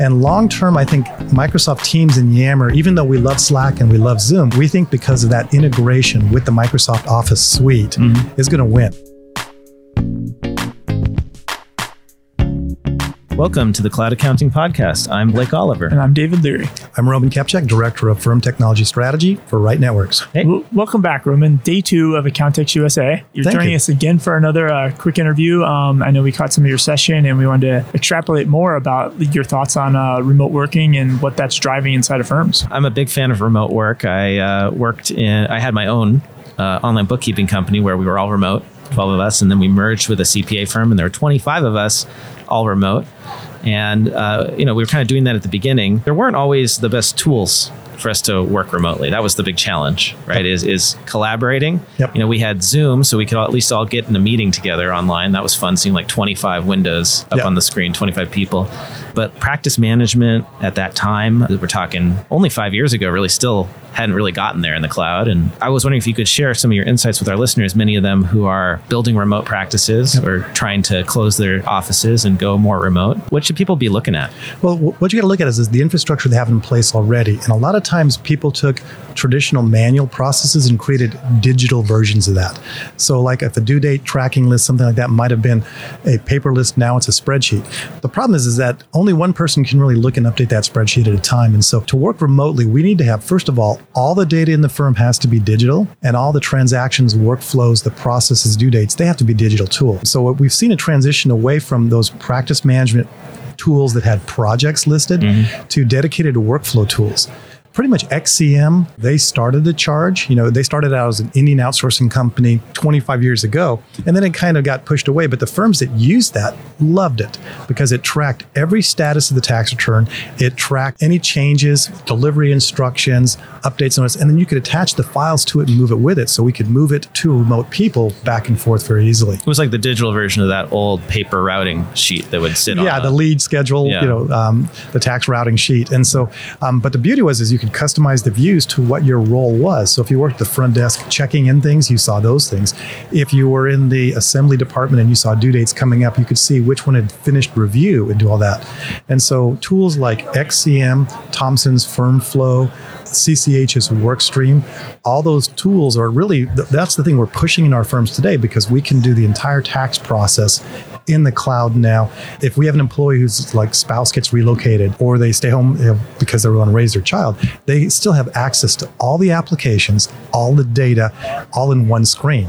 And long term, I think Microsoft Teams and Yammer, even though we love Slack and we love Zoom, we think because of that integration with the Microsoft Office suite mm-hmm. is going to win. Welcome to the Cloud Accounting Podcast. I'm Blake Oliver. And I'm David Leary. I'm Roman Kepczyk, Director of Firm Technology Strategy for Right Networks. Hey. W- welcome back, Roman. Day two of Accountex USA. You're Thank joining you. us again for another uh, quick interview. Um, I know we caught some of your session and we wanted to extrapolate more about your thoughts on uh, remote working and what that's driving inside of firms. I'm a big fan of remote work. I uh, worked in, I had my own uh, online bookkeeping company where we were all remote, 12 of us, and then we merged with a CPA firm and there were 25 of us, all remote. And, uh, you know, we were kind of doing that at the beginning. There weren't always the best tools for us to work remotely. That was the big challenge, right? Is is collaborating. Yep. You know, we had Zoom, so we could at least all get in a meeting together online. That was fun, seeing like 25 windows up Yep. on the screen, 25 people. But practice management at that time, we're talking only five years ago, really still hadn't really gotten there in the cloud. And I was wondering if you could share some of your insights with our listeners, many of them who are building remote practices or trying to close their offices and go more remote. What should people be looking at? Well, what you got to look at is, is the infrastructure they have in place already. And a lot of times people took traditional manual processes and created digital versions of that. So, like if a due date tracking list, something like that might have been a paper list, now it's a spreadsheet. The problem is, is that only one person can really look and update that spreadsheet at a time. And so, to work remotely, we need to have, first of all, all the data in the firm has to be digital, and all the transactions, workflows, the processes, due dates, they have to be digital tools. So, what we've seen a transition away from those practice management tools that had projects listed mm-hmm. to dedicated workflow tools. Pretty much XCM, they started the charge. You know, they started out as an Indian outsourcing company 25 years ago, and then it kind of got pushed away. But the firms that used that loved it because it tracked every status of the tax return. It tracked any changes, delivery instructions, updates on it, and then you could attach the files to it and move it with it. So we could move it to remote people back and forth very easily. It was like the digital version of that old paper routing sheet that would sit on yeah, the lead schedule, Yeah. you know, um, the tax routing sheet, and so. Um, but the beauty was is you could customize the views to what your role was. So if you worked the front desk checking in things, you saw those things. If you were in the assembly department and you saw due dates coming up, you could see which one had finished review and do all that. And so tools like XCM, Thomson's FirmFlow, CCH's WorkStream, all those tools are really that's the thing we're pushing in our firms today because we can do the entire tax process in the cloud now. If we have an employee whose like spouse gets relocated or they stay home you know, because they want to raise their child, they still have access to all the applications, all the data, all in one screen.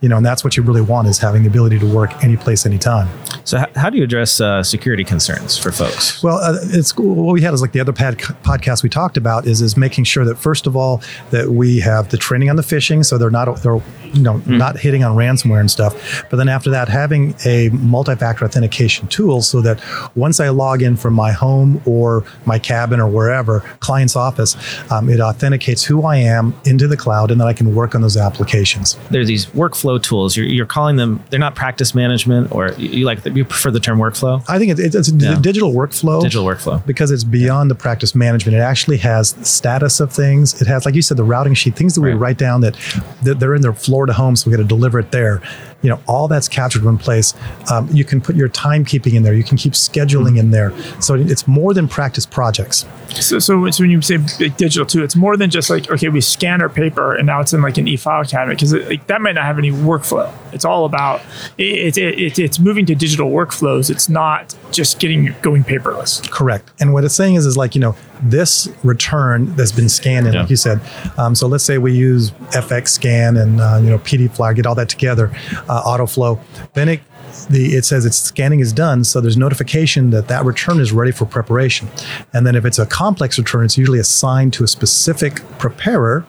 You know, and that's what you really want is having the ability to work any place, anytime. So, h- how do you address uh, security concerns for folks? Well, uh, it's what we had is like the other pad, podcast we talked about is is making sure that first of all that we have the training on the phishing, so they're not they're you know not hitting on ransomware and stuff. But then after that, having a multi-factor authentication tool so that once I log in from my home or my cabin or wherever client's office, um, it authenticates who I am into the cloud, and then I can work on those applications. There's these workflow tools. You're, you're calling them. They're not practice management, or you, like you prefer the term workflow. I think it, it's a Yeah. digital workflow. Digital workflow. because it's beyond the practice management. It actually has status of things. It has, like you said, the routing sheet, things that we write down that, that they're in their Florida home, so we got to deliver it there. You know, all that's captured in one place. Um, you can put your timekeeping in there. You can keep scheduling in there. So it's more than practice projects. So, so it's when you say big digital too, it's more than just like, okay, we scan our paper and now it's in like an e-file cabinet because like, that might not have any workflow. It's all about, it, it, it, it's moving to digital workflows. It's not just getting going paperless. Correct. And what it's saying is, is like, you know, this return that's been scanned in, Yeah. like you said. Um, so let's say we use FX scan and, uh, you know, PD flag, get all that together, uh, auto flow. Then it, the, it says its scanning is done. So there's notification that that return is ready for preparation. And then if it's a complex return, it's usually assigned to a specific preparer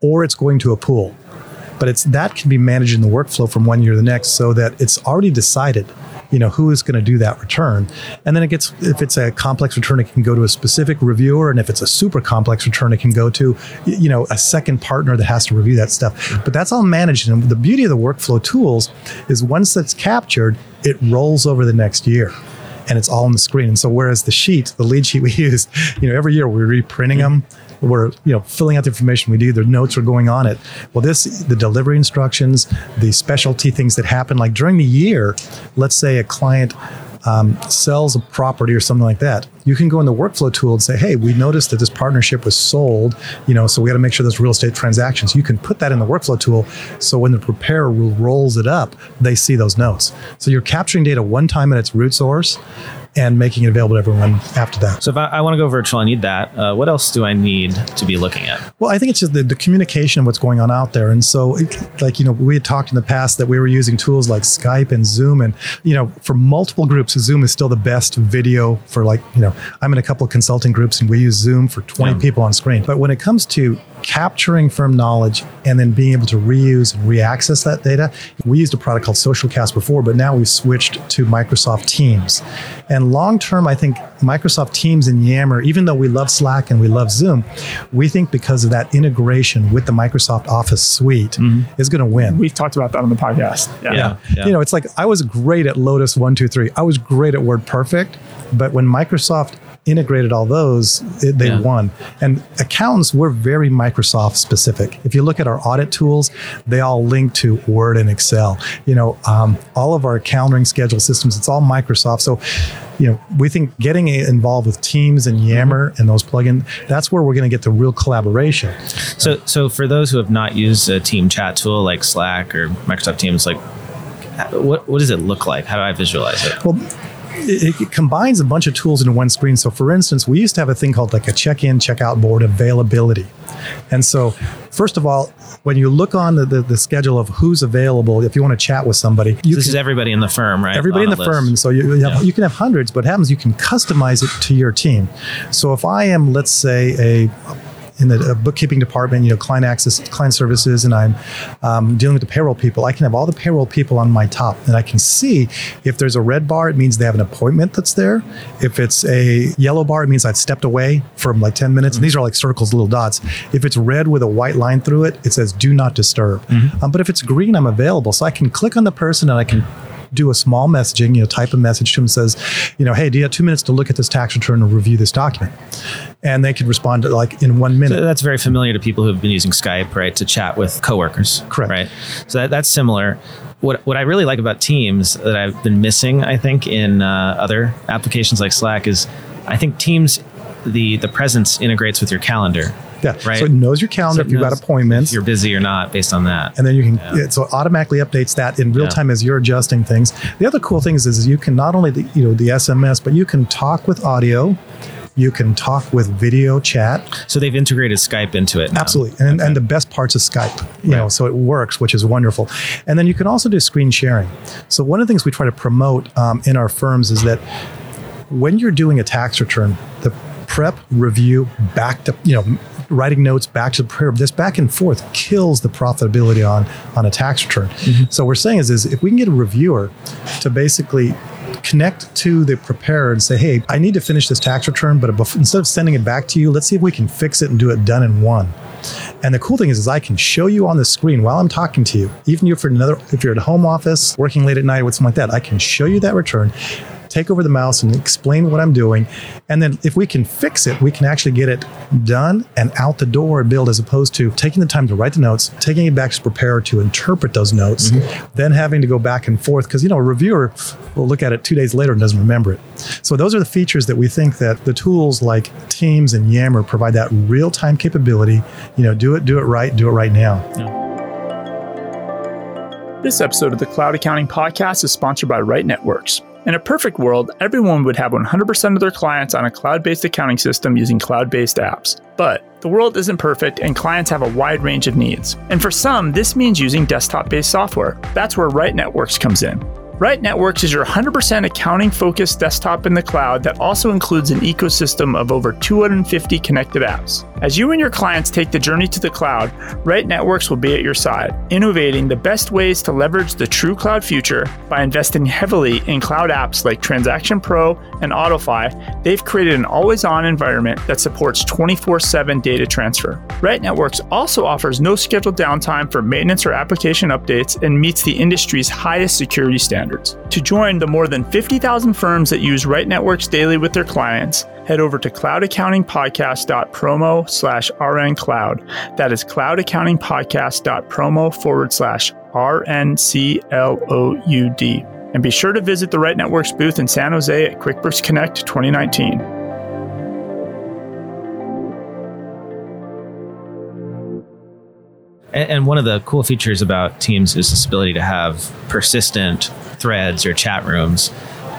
or it's going to a pool but it's that can be managed in the workflow from one year to the next so that it's already decided you know who is going to do that return. And then it gets if it's a complex return it can go to a specific reviewer. And if it's a super complex return it can go to you know a second partner that has to review that stuff. But that's all managed. And the beauty of the workflow tools is once that's captured it rolls over the next year. And it's all on the screen. And so whereas the sheet the lead sheet we use you know every year we're reprinting mm-hmm. them we're you know filling out the information we do the notes are going on it well this the delivery instructions the specialty things that happen like during the year let's say a client um, sells a property or something like that, you can go in the workflow tool and say, hey, we noticed that this partnership was sold, you know, so we got to make sure there's real estate transactions. You can put that in the workflow tool. So when the preparer rolls it up, they see those notes. So you're capturing data one time at its root source and making it available to everyone after that. So if I, I want to go virtual, I need that. Uh, what else do I need to be looking at? Well, I think it's just the, the communication of what's going on out there. And so, it, like, you know, we had talked in the past that we were using tools like Skype and Zoom. And, you know, for multiple groups, Zoom is still the best video for, like, you know, I'm in a couple of consulting groups and we use Zoom for 20 yeah. people on screen. But when it comes to capturing firm knowledge and then being able to reuse and reaccess that data. We used a product called Socialcast before, but now we've switched to Microsoft Teams. And long term, I think Microsoft Teams and Yammer, even though we love Slack and we love Zoom, we think because of that integration with the Microsoft Office suite mm-hmm. is going to win. We've talked about that on the podcast. Yeah. Yeah. yeah. You know, it's like I was great at Lotus 123. I was great at WordPerfect, but when Microsoft integrated all those, it, they yeah. won. And accountants, we're very Microsoft specific. If you look at our audit tools, they all link to Word and Excel. You know, um, all of our calendaring schedule systems, it's all Microsoft. So, you know, we think getting involved with Teams and Yammer mm-hmm. and those plugins, that's where we're going to get the real collaboration. So, so for those who have not used a team chat tool like Slack or Microsoft Teams, like what what does it look like? How do I visualize it? Well, it, it, combines a bunch of tools into one screen. So, for instance, we used to have a thing called like a check-in, check-out board availability. And so, first of all, when you look on the, the, the schedule of who's available, if you want to chat with somebody, this can, is everybody in the firm, right? Everybody on in the firm, and so you you, have, yeah. you can have hundreds. But it happens you can customize it to your team. So, if I am, let's say, a in the bookkeeping department, you know, client access, client services, and I'm um, dealing with the payroll people, I can have all the payroll people on my top, and I can see if there's a red bar, it means they have an appointment that's there. If it's a yellow bar, it means I've stepped away from like 10 minutes. Mm-hmm. And these are like circles, little dots. If it's red with a white line through it, it says do not disturb. Mm-hmm. Um, but if it's green, I'm available. So I can click on the person and I can do a small messaging, you know, type a message to them says, you know, hey, do you have two minutes to look at this tax return or review this document? And they could respond to like in one minute. So that's very familiar to people who have been using Skype, right, to chat with coworkers. Correct. Right. So that, that's similar. What, what I really like about Teams that I've been missing, I think, in uh, other applications like Slack is I think Teams, the the presence integrates with your calendar. Yeah. Right. So it knows your calendar so if you've got appointments. If you're busy or not based on that. And then you can, yeah. so it automatically updates that in real yeah. time as you're adjusting things. The other cool thing is, is you can not only, the, you know, the SMS, but you can talk with audio. You can talk with video chat. So they've integrated Skype into it. Now. Absolutely. And, okay. and the best parts of Skype, you right. know, so it works, which is wonderful. And then you can also do screen sharing. So one of the things we try to promote um, in our firms is that when you're doing a tax return, the prep, review, back to, you know, writing notes back to the prayer. This back and forth kills the profitability on on a tax return. Mm-hmm. So what we're saying is, is if we can get a reviewer to basically connect to the preparer and say, hey, I need to finish this tax return, but instead of sending it back to you, let's see if we can fix it and do it done in one. And the cool thing is, is I can show you on the screen while I'm talking to you, even if you're another, if you're at a home office, working late at night, with something like that, I can show you that return take over the mouse and explain what I'm doing. And then if we can fix it, we can actually get it done and out the door and build as opposed to taking the time to write the notes, taking it back to prepare to interpret those notes, mm-hmm. then having to go back and forth. Because, you know, a reviewer will look at it two days later and doesn't remember it. So those are the features that we think that the tools like Teams and Yammer provide that real time capability. You know, do it, do it right, do it right now. Yeah. This episode of the Cloud Accounting Podcast is sponsored by Right Networks. In a perfect world, everyone would have 100% of their clients on a cloud based accounting system using cloud based apps. But the world isn't perfect and clients have a wide range of needs. And for some, this means using desktop based software. That's where Right Networks comes in. Right Networks is your 100% accounting focused desktop in the cloud that also includes an ecosystem of over 250 connected apps. As you and your clients take the journey to the cloud, Right Networks will be at your side, innovating the best ways to leverage the true cloud future by investing heavily in cloud apps like Transaction Pro and AutoFi. They've created an always on environment that supports 24 7 data transfer. Right Networks also offers no scheduled downtime for maintenance or application updates and meets the industry's highest security standards. To join the more than 50,000 firms that use Right Networks daily with their clients, head over to cloudaccountingpodcast.promo slash rncloud. That is cloudaccountingpodcast.promo forward slash RNCLOUD. And be sure to visit the Right Networks booth in San Jose at QuickBooks Connect 2019. And, one of the cool features about Teams is this ability to have persistent threads or chat rooms.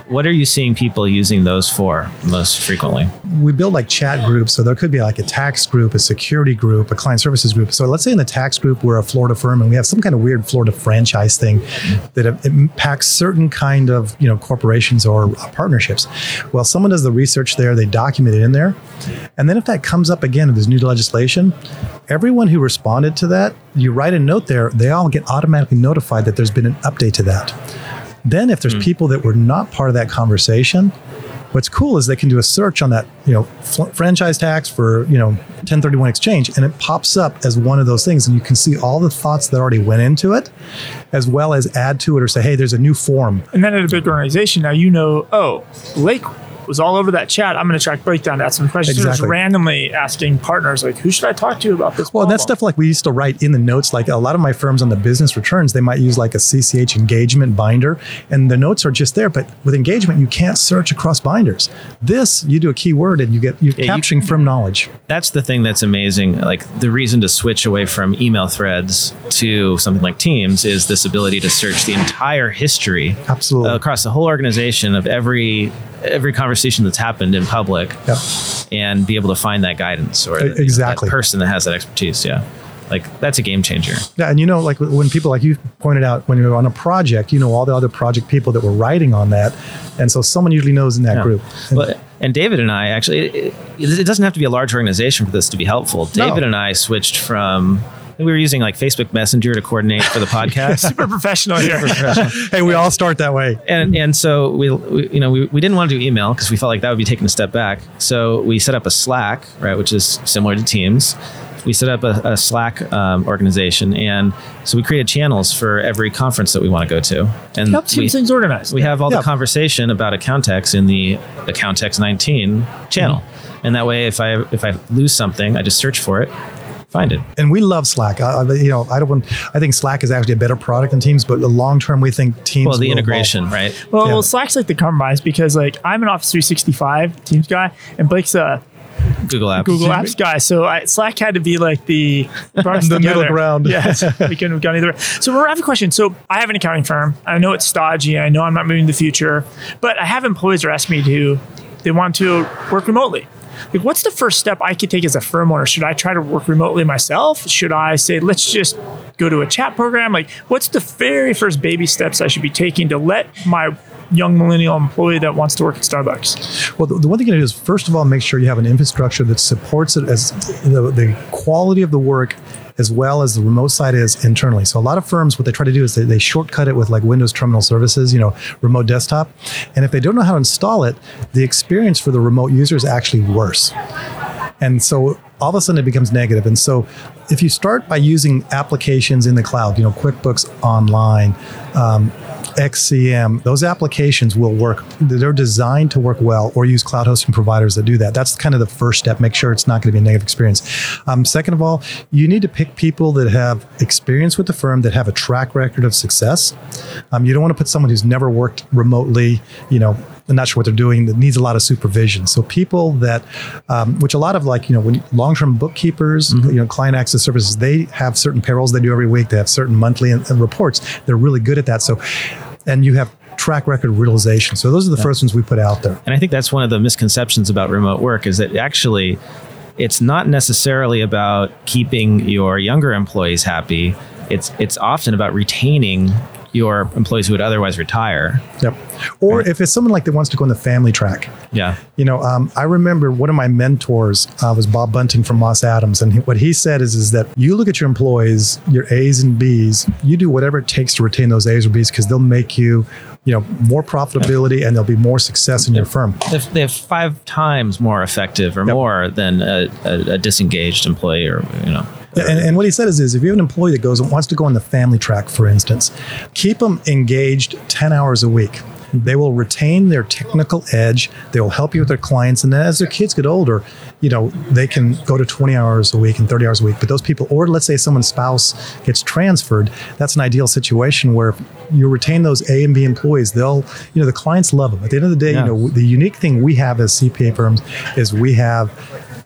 What are you seeing people using those for most frequently? we build like chat groups. So there could be like a tax group, a security group, a client services group. So let's say in the tax group, we're a Florida firm and we have some kind of weird Florida franchise thing that impacts certain kind of, you know, corporations or uh, partnerships. Well, someone does the research there, they document it in there. And then if that comes up again in this new legislation, everyone who responded to that, you write a note there, they all get automatically notified that there's been an update to that. Then, if there's mm. people that were not part of that conversation, what's cool is they can do a search on that, you know, fl- franchise tax for, you know, 1031 exchange, and it pops up as one of those things. And you can see all the thoughts that already went into it, as well as add to it or say, hey, there's a new form. And then at a big organization, now you know, oh, Lake was all over that chat. I'm going to track breakdown to ask some questions. Exactly. Just randomly asking partners, like, who should I talk to about this? Well, problem? that's stuff like we used to write in the notes. Like a lot of my firms on the business returns, they might use like a CCH engagement binder, and the notes are just there. But with engagement, you can't search across binders. This, you do a keyword and you get you're yeah, capturing you, from knowledge. That's the thing that's amazing. Like the reason to switch away from email threads to something like Teams is this ability to search the entire history, absolutely across the whole organization of every every conversation that's happened in public yep. and be able to find that guidance or exactly that person that has that expertise. Yeah. Like that's a game changer. Yeah, and you know, like when people like you pointed out, when you're on a project, you know all the other project people that were writing on that, and so someone usually knows in that yeah. group. And, well, and David and I actually, it, it, doesn't have to be a large organization for this to be helpful. David no. and I switched from we were using like Facebook Messenger to coordinate for the podcast. Super professional here. Super professional. hey, we all start that way. And and so we, we you know we, we didn't want to do email because we felt like that would be taking a step back. So we set up a Slack, right, which is similar to Teams. We set up a, a Slack um, organization, and so we created channels for every conference that we want to go to. And helps keep things organized. We have all the conversation about Accountex in the Accountex 19 channel, mm-hmm. and that way, if I if I lose something, I just search for it find it. And we love Slack. I, you know, I don't. Want, I think Slack is actually a better product than Teams, but the long term, we think Teams. Well, the integration, evolve. right? Well, yeah. well, Slack's like the compromise because like I'm an Office 365 Teams guy, and Blake's a Google Apps. Google Apps guy. So I, Slack had to be like the the middle ground. yes, we couldn't have gone either. Way. So I have a question. So I have an accounting firm. I know it's stodgy. I know I'm not moving to the future, but I have employees that ask me to. They want to work remotely. Like, what's the first step I could take as a firm owner? Should I try to work remotely myself? Should I say, let's just go to a chat program? Like, what's the very first baby steps I should be taking to let my young millennial employee that wants to work at Starbucks? Well, the, the one thing to do is first of all make sure you have an infrastructure that supports it as the, the quality of the work as well as the remote side is internally. So a lot of firms, what they try to do is they, they shortcut it with like Windows Terminal Services, you know, remote desktop. And if they don't know how to install it, the experience for the remote user is actually worse. And so all of a sudden it becomes negative. And so if you start by using applications in the cloud, you know, QuickBooks Online, um, XCM, those applications will work. They're designed to work well or use cloud hosting providers that do that. That's kind of the first step. Make sure it's not going to be a negative experience. Um, second of all, you need to pick people that have experience with the firm, that have a track record of success. Um, you don't want to put someone who's never worked remotely, you know, I'm not sure what they're doing that needs a lot of supervision. So people that, um, which a lot of like you know when long-term bookkeepers, mm-hmm. you know client access services, they have certain payrolls they do every week. They have certain monthly and, and reports. They're really good at that. So, and you have track record realization. So those are the yeah. first ones we put out there. And I think that's one of the misconceptions about remote work is that actually it's not necessarily about keeping your younger employees happy. It's it's often about retaining your employees who would otherwise retire. Yep. Or right. if it's someone like that wants to go on the family track. Yeah. You know, um, I remember one of my mentors uh, was Bob Bunting from Moss Adams, and he, what he said is is that you look at your employees, your A's and B's, you do whatever it takes to retain those A's or B's because they'll make you you know more profitability and there'll be more success in your firm. They have five times more effective or yep. more than a, a, a, disengaged employee or you know. And, and, what he said is, is if you have an employee that goes and wants to go on the family track, for instance, keep them engaged 10 hours a week. They will retain their technical edge. They will help you with their clients. And then as their kids get older, you know, they can go to 20 hours a week and 30 hours a week. But those people, or let's say someone's spouse gets transferred, that's an ideal situation where you retain those A and B employees. They'll, you know, the clients love them. At the end of the day, Yeah. you know, the unique thing we have as CPA firms is we have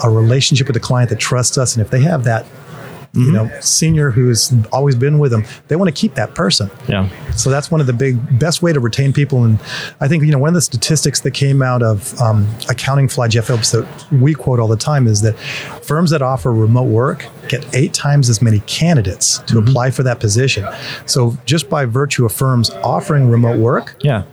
a relationship with the client that trusts us. And if they have that, you know, senior who's always been with them, they want to keep that person. Yeah. So that's one of the big best way to retain people. And I think you know one of the statistics that came out of um, Accountingfly Jeff Phillips that we quote all the time is that firms that offer remote work get eight times as many candidates to apply for that position. So just by virtue of firms offering remote work Yeah.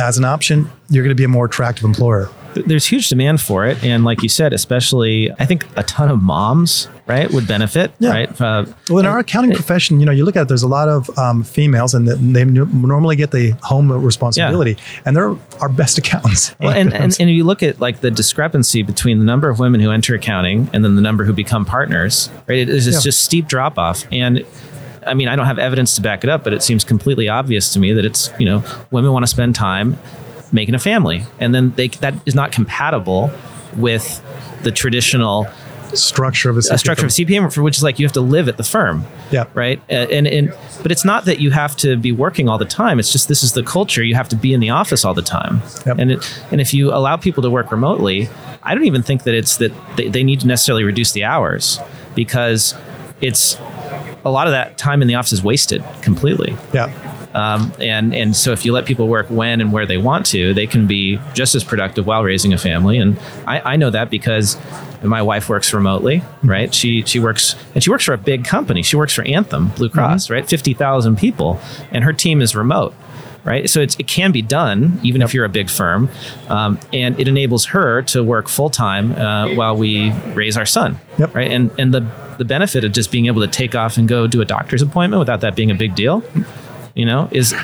as an option, you're going to be a more attractive employer. Th- There's huge demand for it. And like you said, especially, I think a ton of moms, right, would benefit, Yeah. right? Uh, Well, in our accounting profession, you know, you look at it, there's a lot of um, females, and they normally get the home responsibility, and they're our best accountants. Well, and, and, and you look at like the discrepancy between the number of women who enter accounting and then the number who become partners, right? It is Yeah. just steep drop off. And I mean, I don't have evidence to back it up, but it seems completely obvious to me that it's, you know, women want to spend time making a family. And then they, that is not compatible with the traditional structure of a, a structure of CPM for which is like you have to live at the firm. Yeah. Right. And and but it's not that you have to be working all the time. It's just this is the culture. You have to be in the office all the time. Yep. And it and if you allow people to work remotely, I don't even think that it's that they, they need to necessarily reduce the hours because it's a lot of that time in the office is wasted completely. Yeah. Um, and and so if you let people work when and where they want to, they can be just as productive while raising a family. And I, I know that because my wife works remotely, right? She she works and she works for a big company. She works for Anthem Blue Cross, right? Fifty thousand people, and her team is remote. Right, so it's, it can be done even if you're a big firm, um, and it enables her to work full time uh, while we raise our son. Yep. Right, and and the the benefit of just being able to take off and go do a doctor's appointment without that being a big deal, you know, is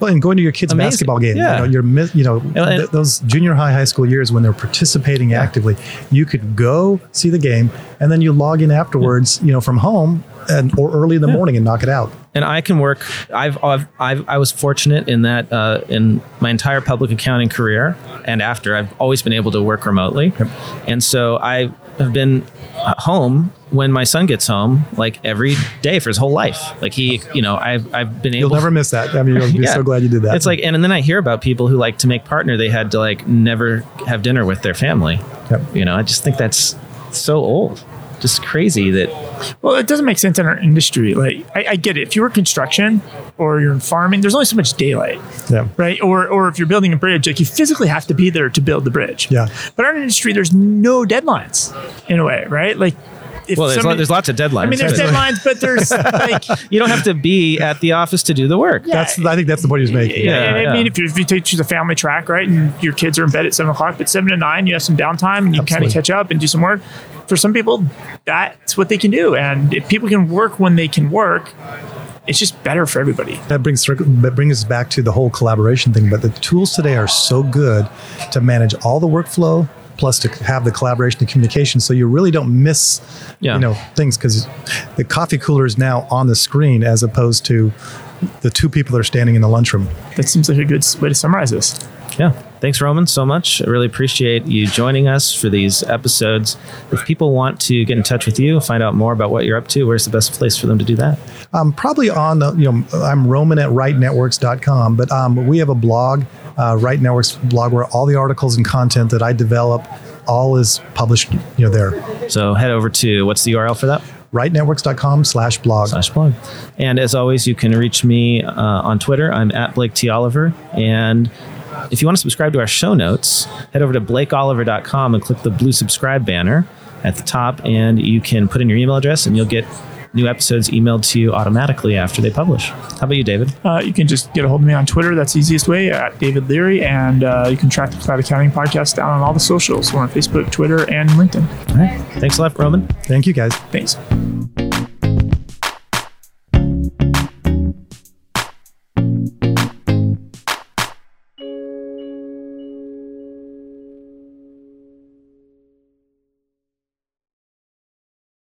Well, and going to your kids' Amazing. basketball game, Yeah. you know, you're, you know, and- th- those junior high, high school years when they're participating actively, you could go see the game and then you log in afterwards, you know, from home and or early in the morning and knock it out. and I can work. I've, I've, I've I was fortunate in that uh, in my entire public accounting career and after, I've always been able to work remotely, and so I have been at home when my son gets home, like every day for his whole life. Like he, you know, I've I've been able. You'll never miss that. I mean, you'll be Yeah. so glad you did that. It's like, and, and then I hear about people who like to make partner. They had to like never have dinner with their family. Yep. You know, I just think that's so old, just crazy that Well, it doesn't make sense in our industry. Like, I, I get it. If you work construction or you're in farming, there's only so much daylight, yeah. right? Or, or if you're building a bridge, like you physically have to be there to build the bridge. Yeah. But our industry, there's no deadlines in a way, right? Like, if well, there's, somebody- lo- there's lots of deadlines. I mean, there's deadlines, but there's like, you don't have to be at the office to do the work. That's, I think that's the point he was making. Yeah. I mean, if you, if you take choose a family track, right, and your kids are in bed at seven o'clock, but seven to nine, you have some downtime and you kind of catch up and do some work. For some people, that's what they can do, and if people can work when they can work, it's just better for everybody. that brings that brings us back to the whole collaboration thing. But the tools today are so good to manage all the workflow, plus to have the collaboration and communication, so you really don't miss, Yeah. you know, things because the coffee cooler is now on the screen as opposed to the two people that are standing in the lunchroom. That seems like a good way to summarize this. Yeah. Thanks, Roman, so much. I really appreciate you joining us for these episodes. If people want to get in touch with you, find out more about what you're up to, where's the best place for them to do that? Um, probably on the, you know, I'm Roman at rightnetworks.com, but um, we have a blog, uh, Right Networks blog, where all the articles and content that I develop, all is published, you know, there. So head over to what's the URL for that? Rightnetworks.com slash blog. slash blog. And as always, you can reach me uh, on Twitter. I'm at Blake T. Oliver. And if you want to subscribe to our show notes, head over to blakeoliver.com and click the blue subscribe banner at the top, and you can put in your email address, and you'll get new episodes emailed to you automatically after they publish. How about you, David? Uh, you can just get a hold of me on Twitter. That's the easiest way at David Leary, and uh, you can track the Cloud Accounting Podcast down on all the socials. We're on Facebook, Twitter, and LinkedIn. All right. Thanks a lot, Roman. Thank you, guys. Thanks.